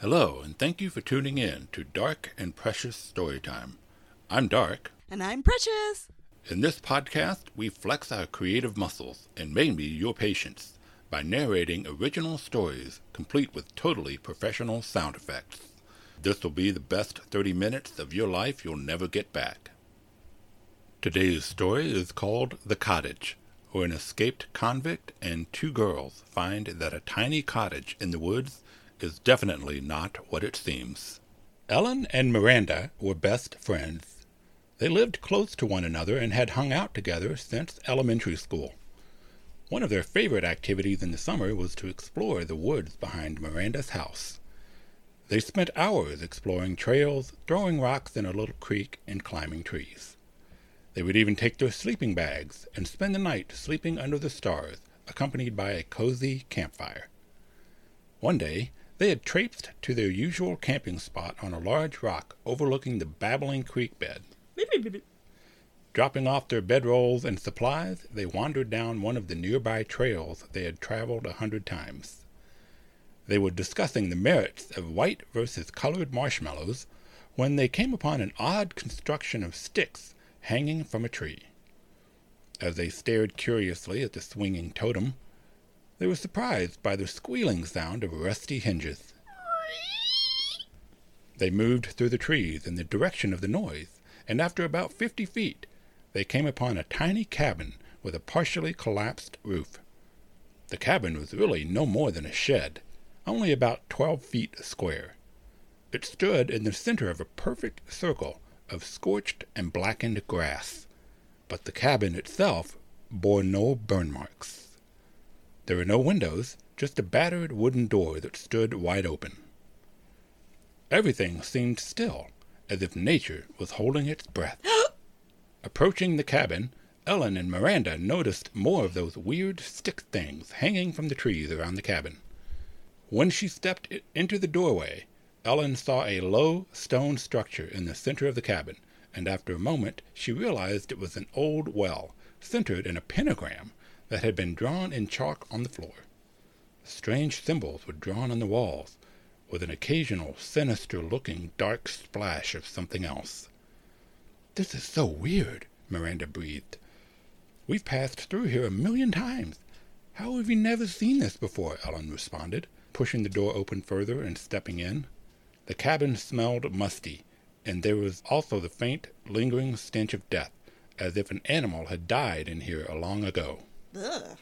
Hello, and thank you for tuning in to Dark and Precious Storytime. I'm Dark. And I'm Precious. In this podcast, we flex our creative muscles and mainly your patience by narrating original stories complete with totally professional sound effects. This will be the best 30 minutes of your life you'll never get back. Today's story is called The Cottage, where an escaped convict and two girls find that a tiny cottage in the woods is definitely not what it seems. Ellen and Miranda were best friends. They lived close to one another and had hung out together since elementary school. One of their favorite activities in the summer was to explore the woods behind Miranda's house. They spent hours exploring trails, throwing rocks in a little creek, and climbing trees. They would even take their sleeping bags and spend the night sleeping under the stars, accompanied by a cozy campfire. One day, they had traipsed to their usual camping spot on a large rock overlooking the babbling creek bed. Dropping off their bedrolls and supplies, they wandered down one of the nearby trails they had traveled a hundred times. They were discussing the merits of white versus colored marshmallows when they came upon an odd construction of sticks hanging from a tree. As they stared curiously at the swinging totem, they were surprised by the squealing sound of rusty hinges. They moved through the trees in the direction of the noise, and after about fifty feet, they came upon a tiny cabin with a partially collapsed roof. The cabin was really no more than a shed, only about twelve feet square. It stood in the center of a perfect circle of scorched and blackened grass, but the cabin itself bore no burn marks. There were no windows, just a battered wooden door that stood wide open. Everything seemed still, as if nature was holding its breath. Approaching the cabin, Ellen and Miranda noticed more of those weird stick things hanging from the trees around the cabin. When she stepped into the doorway, Ellen saw a low stone structure in the center of the cabin, and after a moment she realized it was an old well, centered in a pentagram that had been drawn in chalk on the floor. Strange symbols were drawn on the walls, with an occasional sinister-looking dark splash of something else. This is so weird, Miranda breathed. We've passed through here a million times. How have you never seen this before? Ellen responded, pushing the door open further and stepping in. The cabin smelled musty, and there was also the faint, lingering stench of death, as if an animal had died in here long ago. Ugh.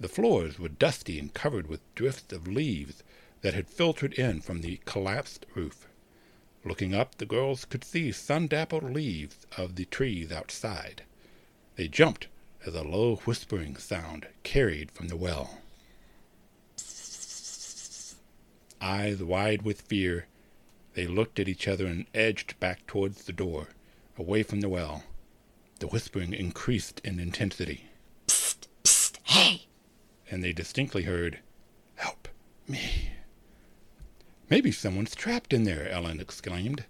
The floors were dusty and covered with drifts of leaves that had filtered in from the collapsed roof. Looking up, the girls could see sun-dappled leaves of the trees outside. They jumped as a low whispering sound carried from the well. Eyes wide with fear, they looked at each other and edged back towards the door, away from the well. The whispering increased in intensity. And they distinctly heard, Help me. Maybe someone's trapped in there, Ellen exclaimed.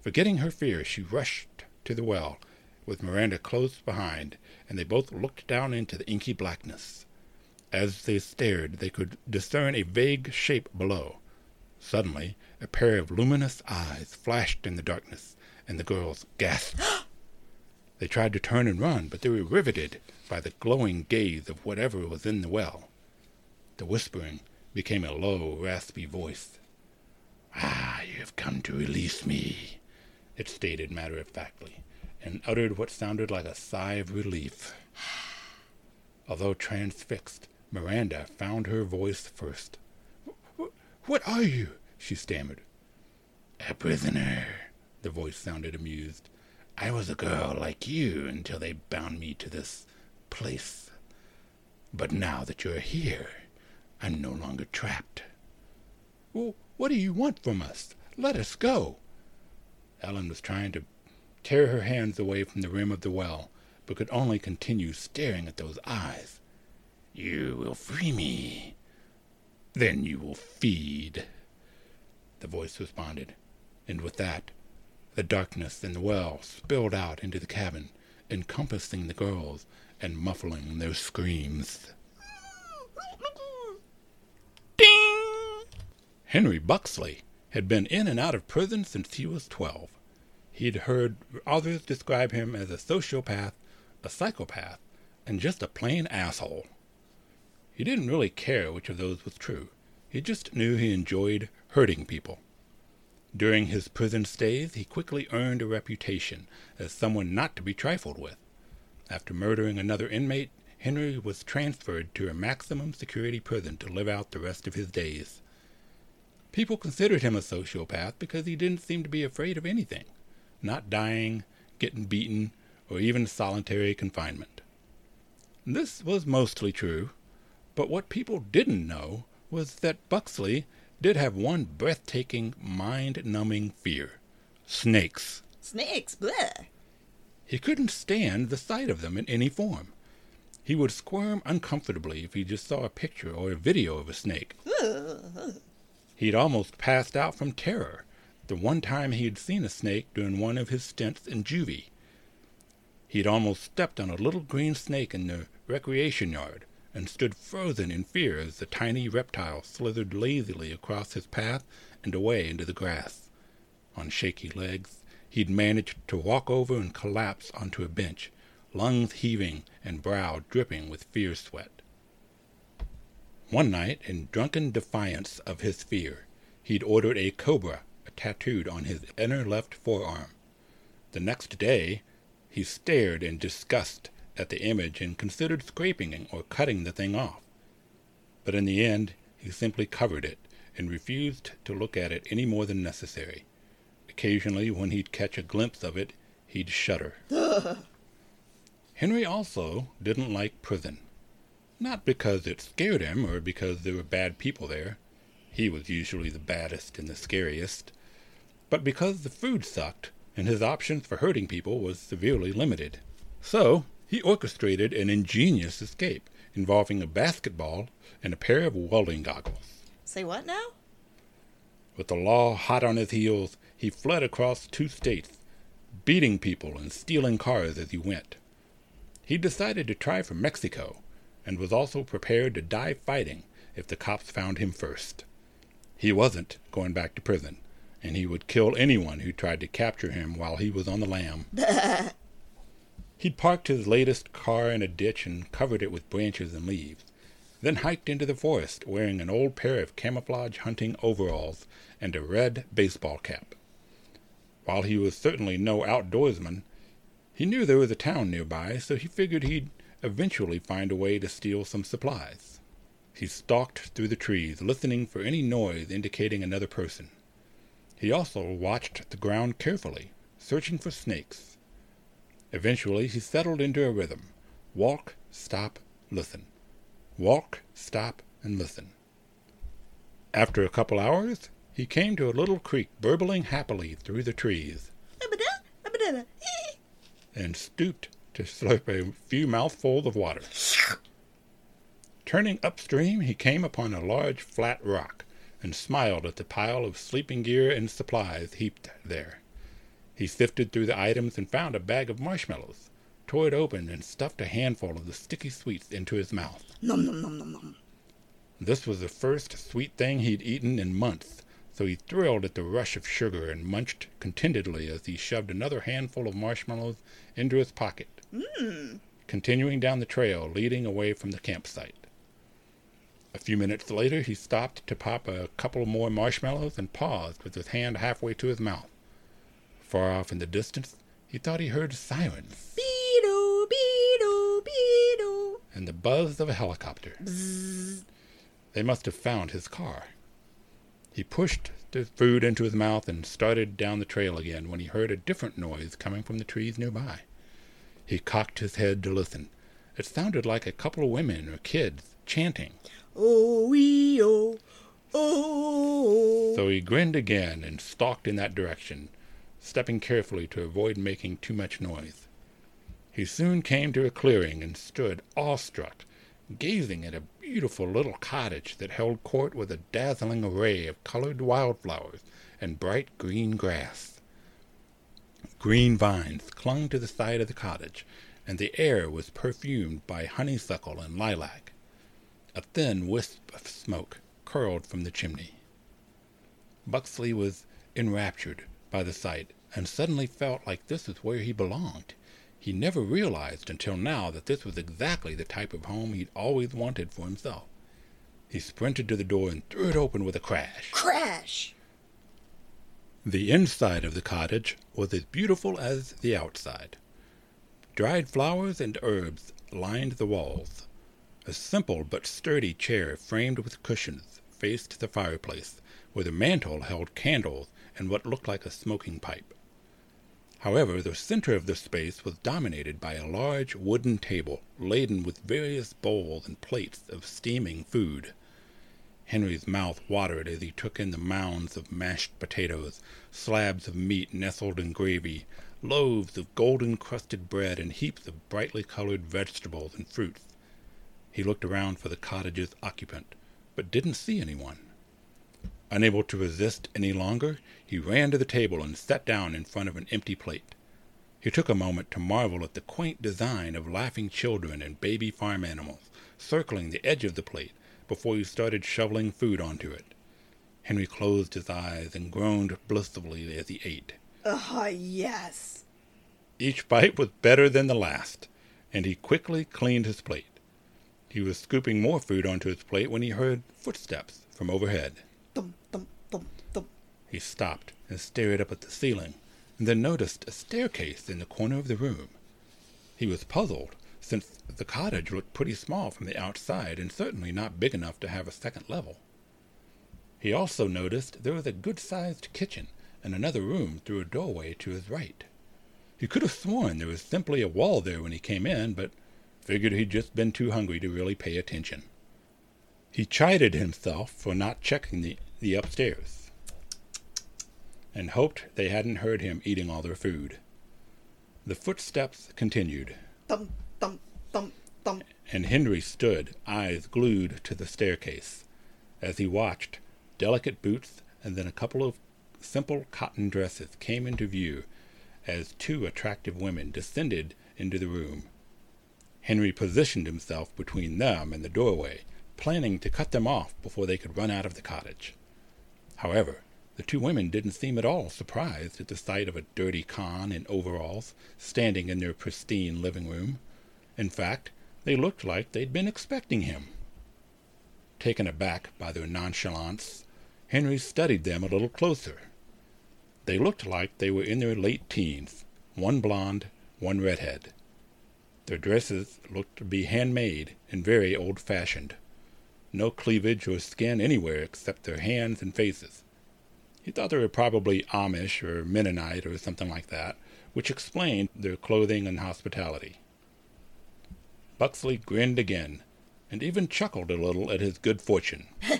Forgetting her fear, she rushed to the well, with Miranda close behind, and they both looked down into the inky blackness. As they stared, they could discern a vague shape below. Suddenly, a pair of luminous eyes flashed in the darkness, and the girls gasped. They tried to turn and run, but they were riveted by the glowing gaze of whatever was in the well. The whispering became a low, raspy voice. Ah, you have come to release me, it stated matter of factly, and uttered what sounded like a sigh of relief. Although transfixed, Miranda found her voice first. What are you? she stammered. A prisoner, the voice sounded amused. I was a girl like you until they bound me to this place. But now that you're here, I'm no longer trapped. Well, what do you want from us? Let us go. Ellen was trying to tear her hands away from the rim of the well, but could only continue staring at those eyes. You will free me. Then you will feed. The voice responded, and with that the darkness in the well spilled out into the cabin, encompassing the girls and muffling their screams. Ding! Henry Buxley had been in and out of prison since he was twelve. He'd heard others describe him as a sociopath, a psychopath, and just a plain asshole. He didn't really care which of those was true. He just knew he enjoyed hurting people. During his prison stays, he quickly earned a reputation as someone not to be trifled with. After murdering another inmate, Henry was transferred to a maximum security prison to live out the rest of his days. People considered him a sociopath because he didn't seem to be afraid of anything, not dying, getting beaten, or even solitary confinement. This was mostly true, but what people didn't know was that Buxley did have one breathtaking, mind-numbing fear. Snakes. Snakes, bleh. He couldn't stand the sight of them in any form. He would squirm uncomfortably if he just saw a picture or a video of a snake. He'd almost passed out from terror the one time he had seen a snake during one of his stints in juvie. He'd almost stepped on a little green snake in the recreation yard and stood frozen in fear as the tiny reptile slithered lazily across his path and away into the grass. On shaky legs, he'd managed to walk over and collapse onto a bench, lungs heaving and brow dripping with fear sweat. One night, in drunken defiance of his fear, he'd ordered a cobra tattooed on his inner left forearm. The next day, he stared in disgust at the image and considered scraping or cutting the thing off. But in the end, he simply covered it and refused to look at it any more than necessary. Occasionally, when he'd catch a glimpse of it, he'd shudder. Henry also didn't like prison. Not because it scared him or because there were bad people there. He was usually the baddest and the scariest. But because the food sucked and his options for hurting people was severely limited. So, he orchestrated an ingenious escape involving a basketball and a pair of welding goggles. Say what now? With the law hot on his heels, he fled across two states, beating people and stealing cars as he went. He decided to try for Mexico and was also prepared to die fighting if the cops found him first. He wasn't going back to prison, and he would kill anyone who tried to capture him while he was on the lam. He'd parked his latest car in a ditch and covered it with branches and leaves, then hiked into the forest wearing an old pair of camouflage hunting overalls and a red baseball cap. While he was certainly no outdoorsman, he knew there was a town nearby, so he figured he'd eventually find a way to steal some supplies. He stalked through the trees, listening for any noise indicating another person. He also watched the ground carefully, searching for snakes. Eventually he settled into a rhythm. Walk, stop, listen. Walk, stop, and listen. After a couple hours, he came to a little creek burbling happily through the trees and stooped to slurp a few mouthfuls of water. Turning upstream, he came upon a large flat rock and smiled at the pile of sleeping gear and supplies heaped there. He sifted through the items and found a bag of marshmallows, tore it open, and stuffed a handful of the sticky sweets into his mouth. Nom nom nom nom nom. This was the first sweet thing he'd eaten in months, so he thrilled at the rush of sugar and munched contentedly as he shoved another handful of marshmallows into his pocket, Mmm. continuing down the trail leading away from the campsite. A few minutes later, he stopped to pop a couple more marshmallows and paused with his hand halfway to his mouth. Far off in the distance, he thought he heard sirens Beedoo, beedoo, beedoo. and the buzz of a helicopter. Bzzz. They must have found his car. He pushed the food into his mouth and started down the trail again when he heard a different noise coming from the trees nearby. He cocked his head to listen. It sounded like a couple of women or kids chanting. Oh, wee, oh, oh. So he grinned again and stalked in that direction, stepping carefully to avoid making too much noise. He soon came to a clearing and stood awestruck, gazing at a beautiful little cottage that held court with a dazzling array of colored wildflowers and bright green grass. Green vines clung to the side of the cottage, and the air was perfumed by honeysuckle and lilac. A thin wisp of smoke curled from the chimney. Buxley was enraptured by the sight and suddenly felt like this was where he belonged. He never realized until now that this was exactly the type of home he'd always wanted for himself. He sprinted to the door and threw it open with a crash. Crash! The inside of the cottage was as beautiful as the outside. Dried flowers and herbs lined the walls. A simple but sturdy chair framed with cushions faced the fireplace, where the mantel held candles and what looked like a smoking pipe. However, the center of the space was dominated by a large wooden table laden with various bowls and plates of steaming food. Henry's mouth watered as he took in the mounds of mashed potatoes, slabs of meat nestled in gravy, loaves of golden crusted bread, and heaps of brightly colored vegetables and fruits. He looked around for the cottage's occupant, but didn't see anyone. Unable to resist any longer, he ran to the table and sat down in front of an empty plate. He took a moment to marvel at the quaint design of laughing children and baby farm animals circling the edge of the plate before he started shoveling food onto it. Henry closed his eyes and groaned blissfully as he ate. Ah, yes. Each bite was better than the last, and he quickly cleaned his plate. He was scooping more food onto his plate when he heard footsteps from overhead. Thump, thump, thump, thump. He stopped and stared up at the ceiling, and then noticed a staircase in the corner of the room. He was puzzled, since the cottage looked pretty small from the outside and certainly not big enough to have a second level. He also noticed there was a good-sized kitchen and another room through a doorway to his right. He could have sworn there was simply a wall there when he came in, but figured he'd just been too hungry to really pay attention. He chided himself for not checking the, the upstairs and hoped they hadn't heard him eating all their food. The footsteps continued, Thump, thump, thump, thump. and Henry stood, eyes glued to the staircase. As he watched, delicate boots and then a couple of simple cotton dresses came into view as two attractive women descended into the room. Henry positioned himself between them and the doorway, planning to cut them off before they could run out of the cottage. However, the two women didn't seem at all surprised at the sight of a dirty con in overalls standing in their pristine living room. In fact, they looked like they'd been expecting him. Taken aback by their nonchalance, Henry studied them a little closer. They looked like they were in their late teens, one blonde, one redhead. Their dresses looked to be handmade and very old-fashioned. No cleavage or skin anywhere except their hands and faces. He thought they were probably Amish or Mennonite or something like that, which explained their clothing and hospitality. Buxley grinned again, and even chuckled a little at his good fortune.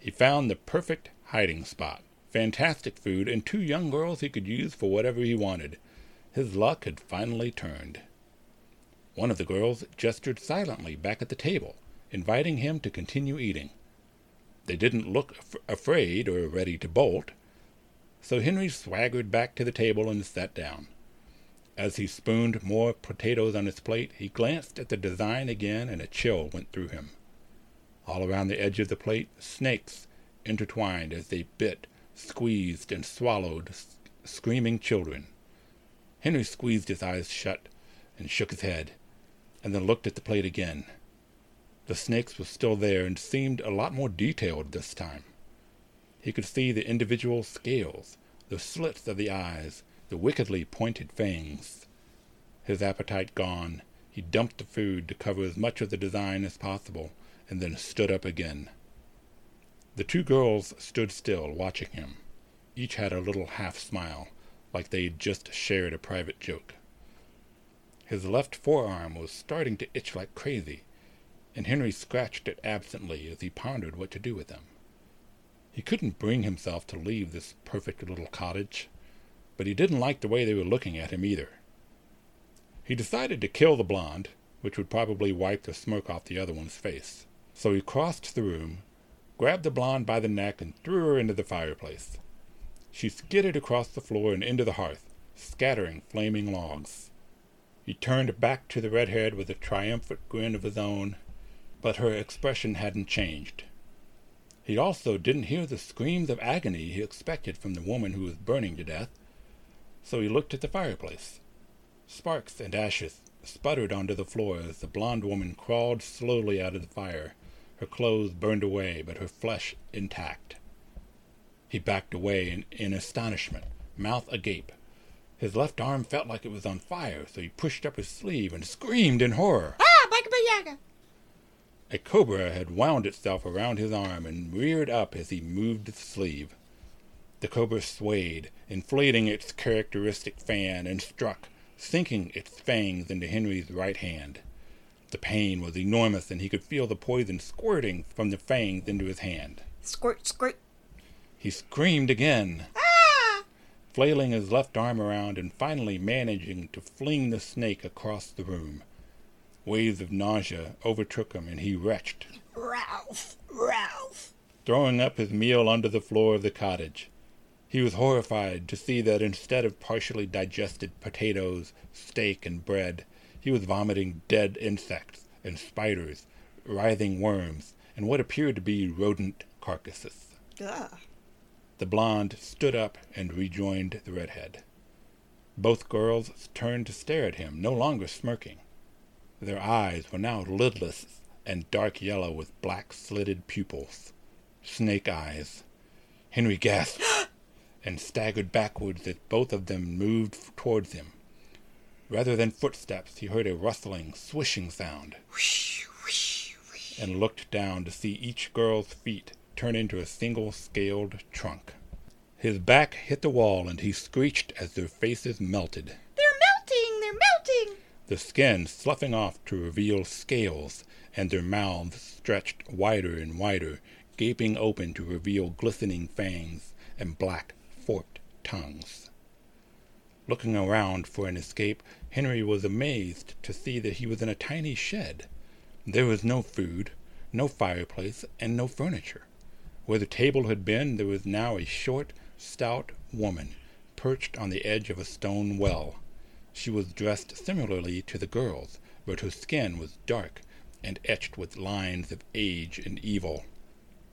he found the perfect hiding spot, fantastic food, and two young girls he could use for whatever he wanted. His luck had finally turned. One of the girls gestured silently back at the table, inviting him to continue eating. They didn't look af- afraid or ready to bolt, so Henry swaggered back to the table and sat down. As he spooned more potatoes on his plate, he glanced at the design again and a chill went through him. All around the edge of the plate, snakes intertwined as they bit, squeezed, and swallowed s- screaming children. Henry squeezed his eyes shut and shook his head, and then looked at the plate again. The snakes were still there and seemed a lot more detailed this time. He could see the individual scales, the slits of the eyes, the wickedly pointed fangs. His appetite gone, he dumped the food to cover as much of the design as possible, and then stood up again. The two girls stood still, watching him. Each had a little half smile, like they'd just shared a private joke. His left forearm was starting to itch like crazy, and Henry scratched it absently as he pondered what to do with them. He couldn't bring himself to leave this perfect little cottage, but he didn't like the way they were looking at him either. He decided to kill the blonde, which would probably wipe the smirk off the other one's face. So he crossed the room, grabbed the blonde by the neck, and threw her into the fireplace. She skidded across the floor and into the hearth, scattering flaming logs. He turned back to the redhead with a triumphant grin of his own, but her expression hadn't changed. He also didn't hear the screams of agony he expected from the woman who was burning to death, so he looked at the fireplace. Sparks and ashes sputtered onto the floor as the blonde woman crawled slowly out of the fire, her clothes burned away but her flesh intact. He backed away in, in astonishment, mouth agape. His left arm felt like it was on fire, so he pushed up his sleeve and screamed in horror. Ah, Baka Yaga. A cobra had wound itself around his arm and reared up as he moved the sleeve. The cobra swayed, inflating its characteristic fan, and struck, sinking its fangs into Henry's right hand. The pain was enormous, and he could feel the poison squirting from the fangs into his hand. Squirt, squirt. He screamed again, Ah! flailing his left arm around and finally managing to fling the snake across the room. Waves of nausea overtook him, and he retched, Ralph, Ralph. throwing up his meal under the floor of the cottage. He was horrified to see that instead of partially digested potatoes, steak, and bread, he was vomiting dead insects and spiders, writhing worms, and what appeared to be rodent carcasses. Ugh. The blonde stood up and rejoined the redhead. Both girls turned to stare at him, no longer smirking. Their eyes were now lidless and dark yellow with black slitted pupils. Snake eyes. Henry gasped and staggered backwards as both of them moved towards him. Rather than footsteps, he heard a rustling, swishing sound, and looked down to see each girl's feet turn into a single scaled trunk. His back hit the wall, and he screeched as their faces melted, They're melting, they're melting. The skin sloughing off to reveal scales, and their mouths stretched wider and wider, gaping open to reveal glistening fangs and black, forked tongues. Looking around for an escape, Henry was amazed to see that he was in a tiny shed. There was no food, no fireplace, and no furniture. Where the table had been, there was now a short, stout woman perched on the edge of a stone well. She was dressed similarly to the girls, but her skin was dark and etched with lines of age and evil.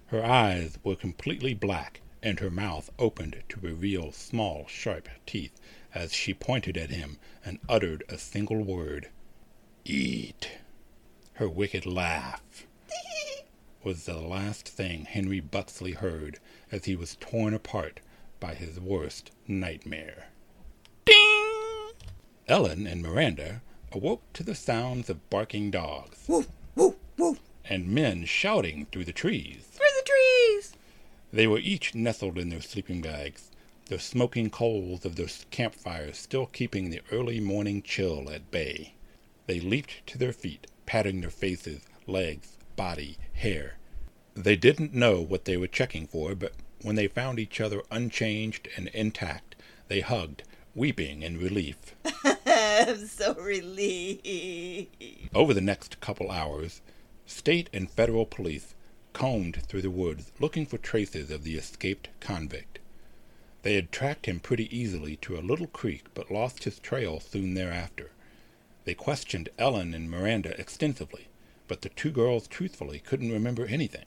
Her eyes were completely black, and her mouth opened to reveal small, sharp teeth as she pointed at him and uttered a single word Eat. Her wicked laugh was the last thing Henry Buxley heard as he was torn apart by his worst nightmare. Ellen and Miranda awoke to the sounds of barking dogs Woof, woof, woof. and men shouting through the trees. Through the trees. They were each nestled in their sleeping bags, the smoking coals of their campfires still keeping the early morning chill at bay. They leaped to their feet, patting their faces, legs, body, hair. They didn't know what they were checking for, but when they found each other unchanged and intact, they hugged, weeping in relief. I'm so relieved. Over the next couple hours, state and federal police combed through the woods looking for traces of the escaped convict. They had tracked him pretty easily to a little creek, but lost his trail soon thereafter. They questioned Ellen and Miranda extensively, but the two girls truthfully couldn't remember anything.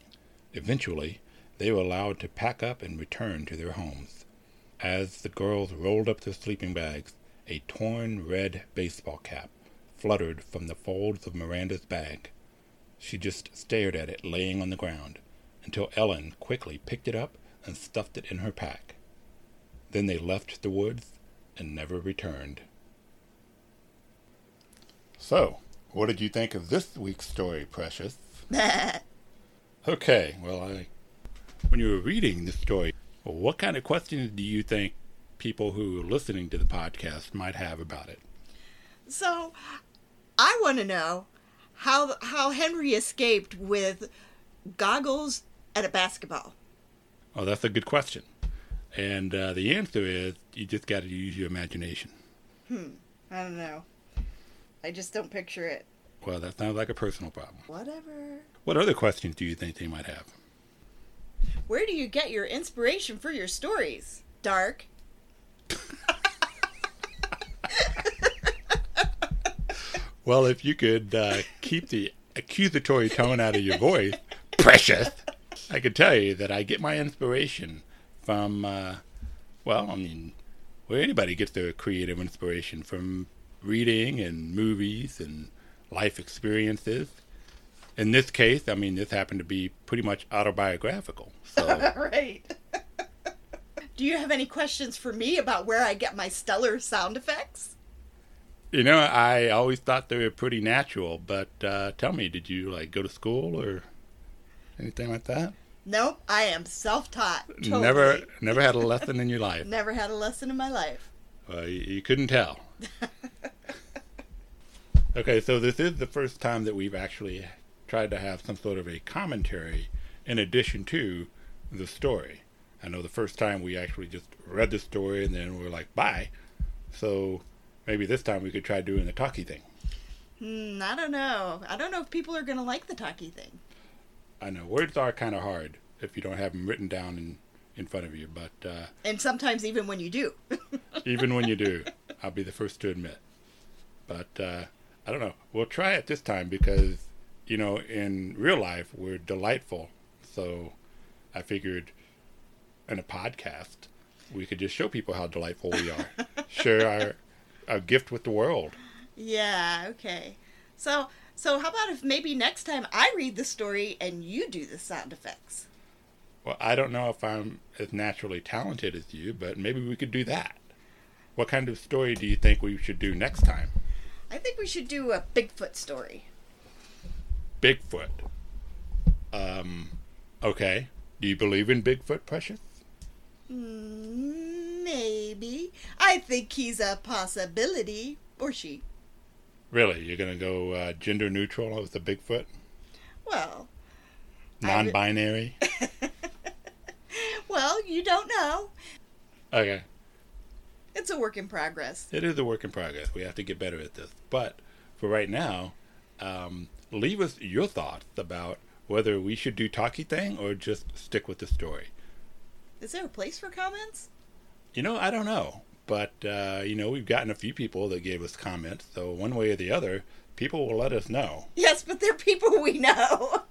Eventually, they were allowed to pack up and return to their homes. As the girls rolled up their sleeping bags, a torn red baseball cap fluttered from the folds of Miranda's bag. She just stared at it laying on the ground until Ellen quickly picked it up and stuffed it in her pack. Then they left the woods and never returned. So, what did you think of this week's story, Precious? Okay, well, I, when you were reading the story, what kind of questions do you think people who are listening to the podcast might have about it? so, I want to know how how Henry escaped with goggles and a basketball. Oh, that's a good question. And uh, the answer is you just got to use your imagination. Hmm. I don't know. I just don't picture it. Well, that sounds like a personal problem. Whatever. What other questions do you think they might have? Where do you get your inspiration for your stories? Dark. Well, if you could uh, keep the accusatory tone out of your voice, precious. I could tell you that I get my inspiration from, uh, well, I mean, where anybody gets their creative inspiration from reading and movies and life experiences. In this case, I mean, this happened to be pretty much autobiographical. So, right. Do you have any questions for me about where I get my stellar sound effects? You know, I always thought they were pretty natural, but uh, tell me, did you like go to school or anything like that? Nope, I am self-taught. Totally. Never, never had a lesson in your life. Never had a lesson in my life. Well, you, you couldn't tell. okay, so this is the first time that we've actually tried to have some sort of a commentary in addition to the story. I know the first time we actually just read the story and then we are like, bye. So maybe this time we could try doing the talkie thing. Hmm, I don't know. I don't know if people are going to like the talkie thing. I know words are kind of hard if you don't have them written down in in front of you, but uh, and sometimes even when you do. even when you do, I'll be the first to admit. But uh, I don't know. We'll try it this time because you know in real life we're delightful. So I figured in a podcast we could just show people how delightful we are, share our our gift with the world. Yeah. Okay. So so how about if maybe next time I read the story and you do the sound effects? Well, I don't know if I'm as naturally talented as you, but maybe we could do that. What kind of story do you think we should do next time? I think we should do a Bigfoot story. Bigfoot. Um, okay. Do you believe in Bigfoot, Precious? Mm, maybe. I think he's a possibility. Or she. Really, you're gonna go uh, gender neutral with the Bigfoot? Well, non-binary. well, you don't know. Okay. It's a work in progress. It is a work in progress. We have to get better at this. But for right now, um, leave us your thoughts about whether we should do talkie thing or just stick with the story. Is there a place for comments? You know, I don't know. But, uh, you know, we've gotten a few people that gave us comments. So, one way or the other, people will let us know. Yes, but they're people we know.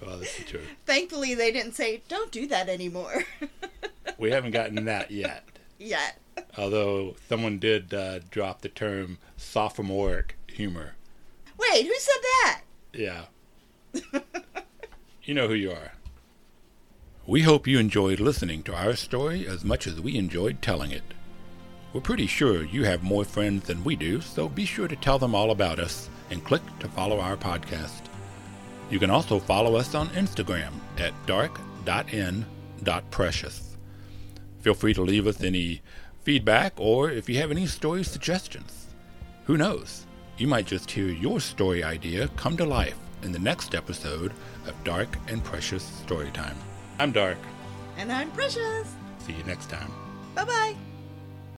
well, that's the truth. Thankfully, they didn't say, don't do that anymore. we haven't gotten that yet. Yet. Although someone did uh, drop the term sophomoric humor. Wait, who said that? Yeah. you know who you are. We hope you enjoyed listening to our story as much as we enjoyed telling it. We're pretty sure you have more friends than we do, so be sure to tell them all about us and click to follow our podcast. You can also follow us on Instagram at dark.n.precious. Feel free to leave us any feedback or if you have any story suggestions. Who knows? You might just hear your story idea come to life in the next episode of Dark and Precious Storytime. I'm Dark. And I'm Precious. See you next time. Bye bye.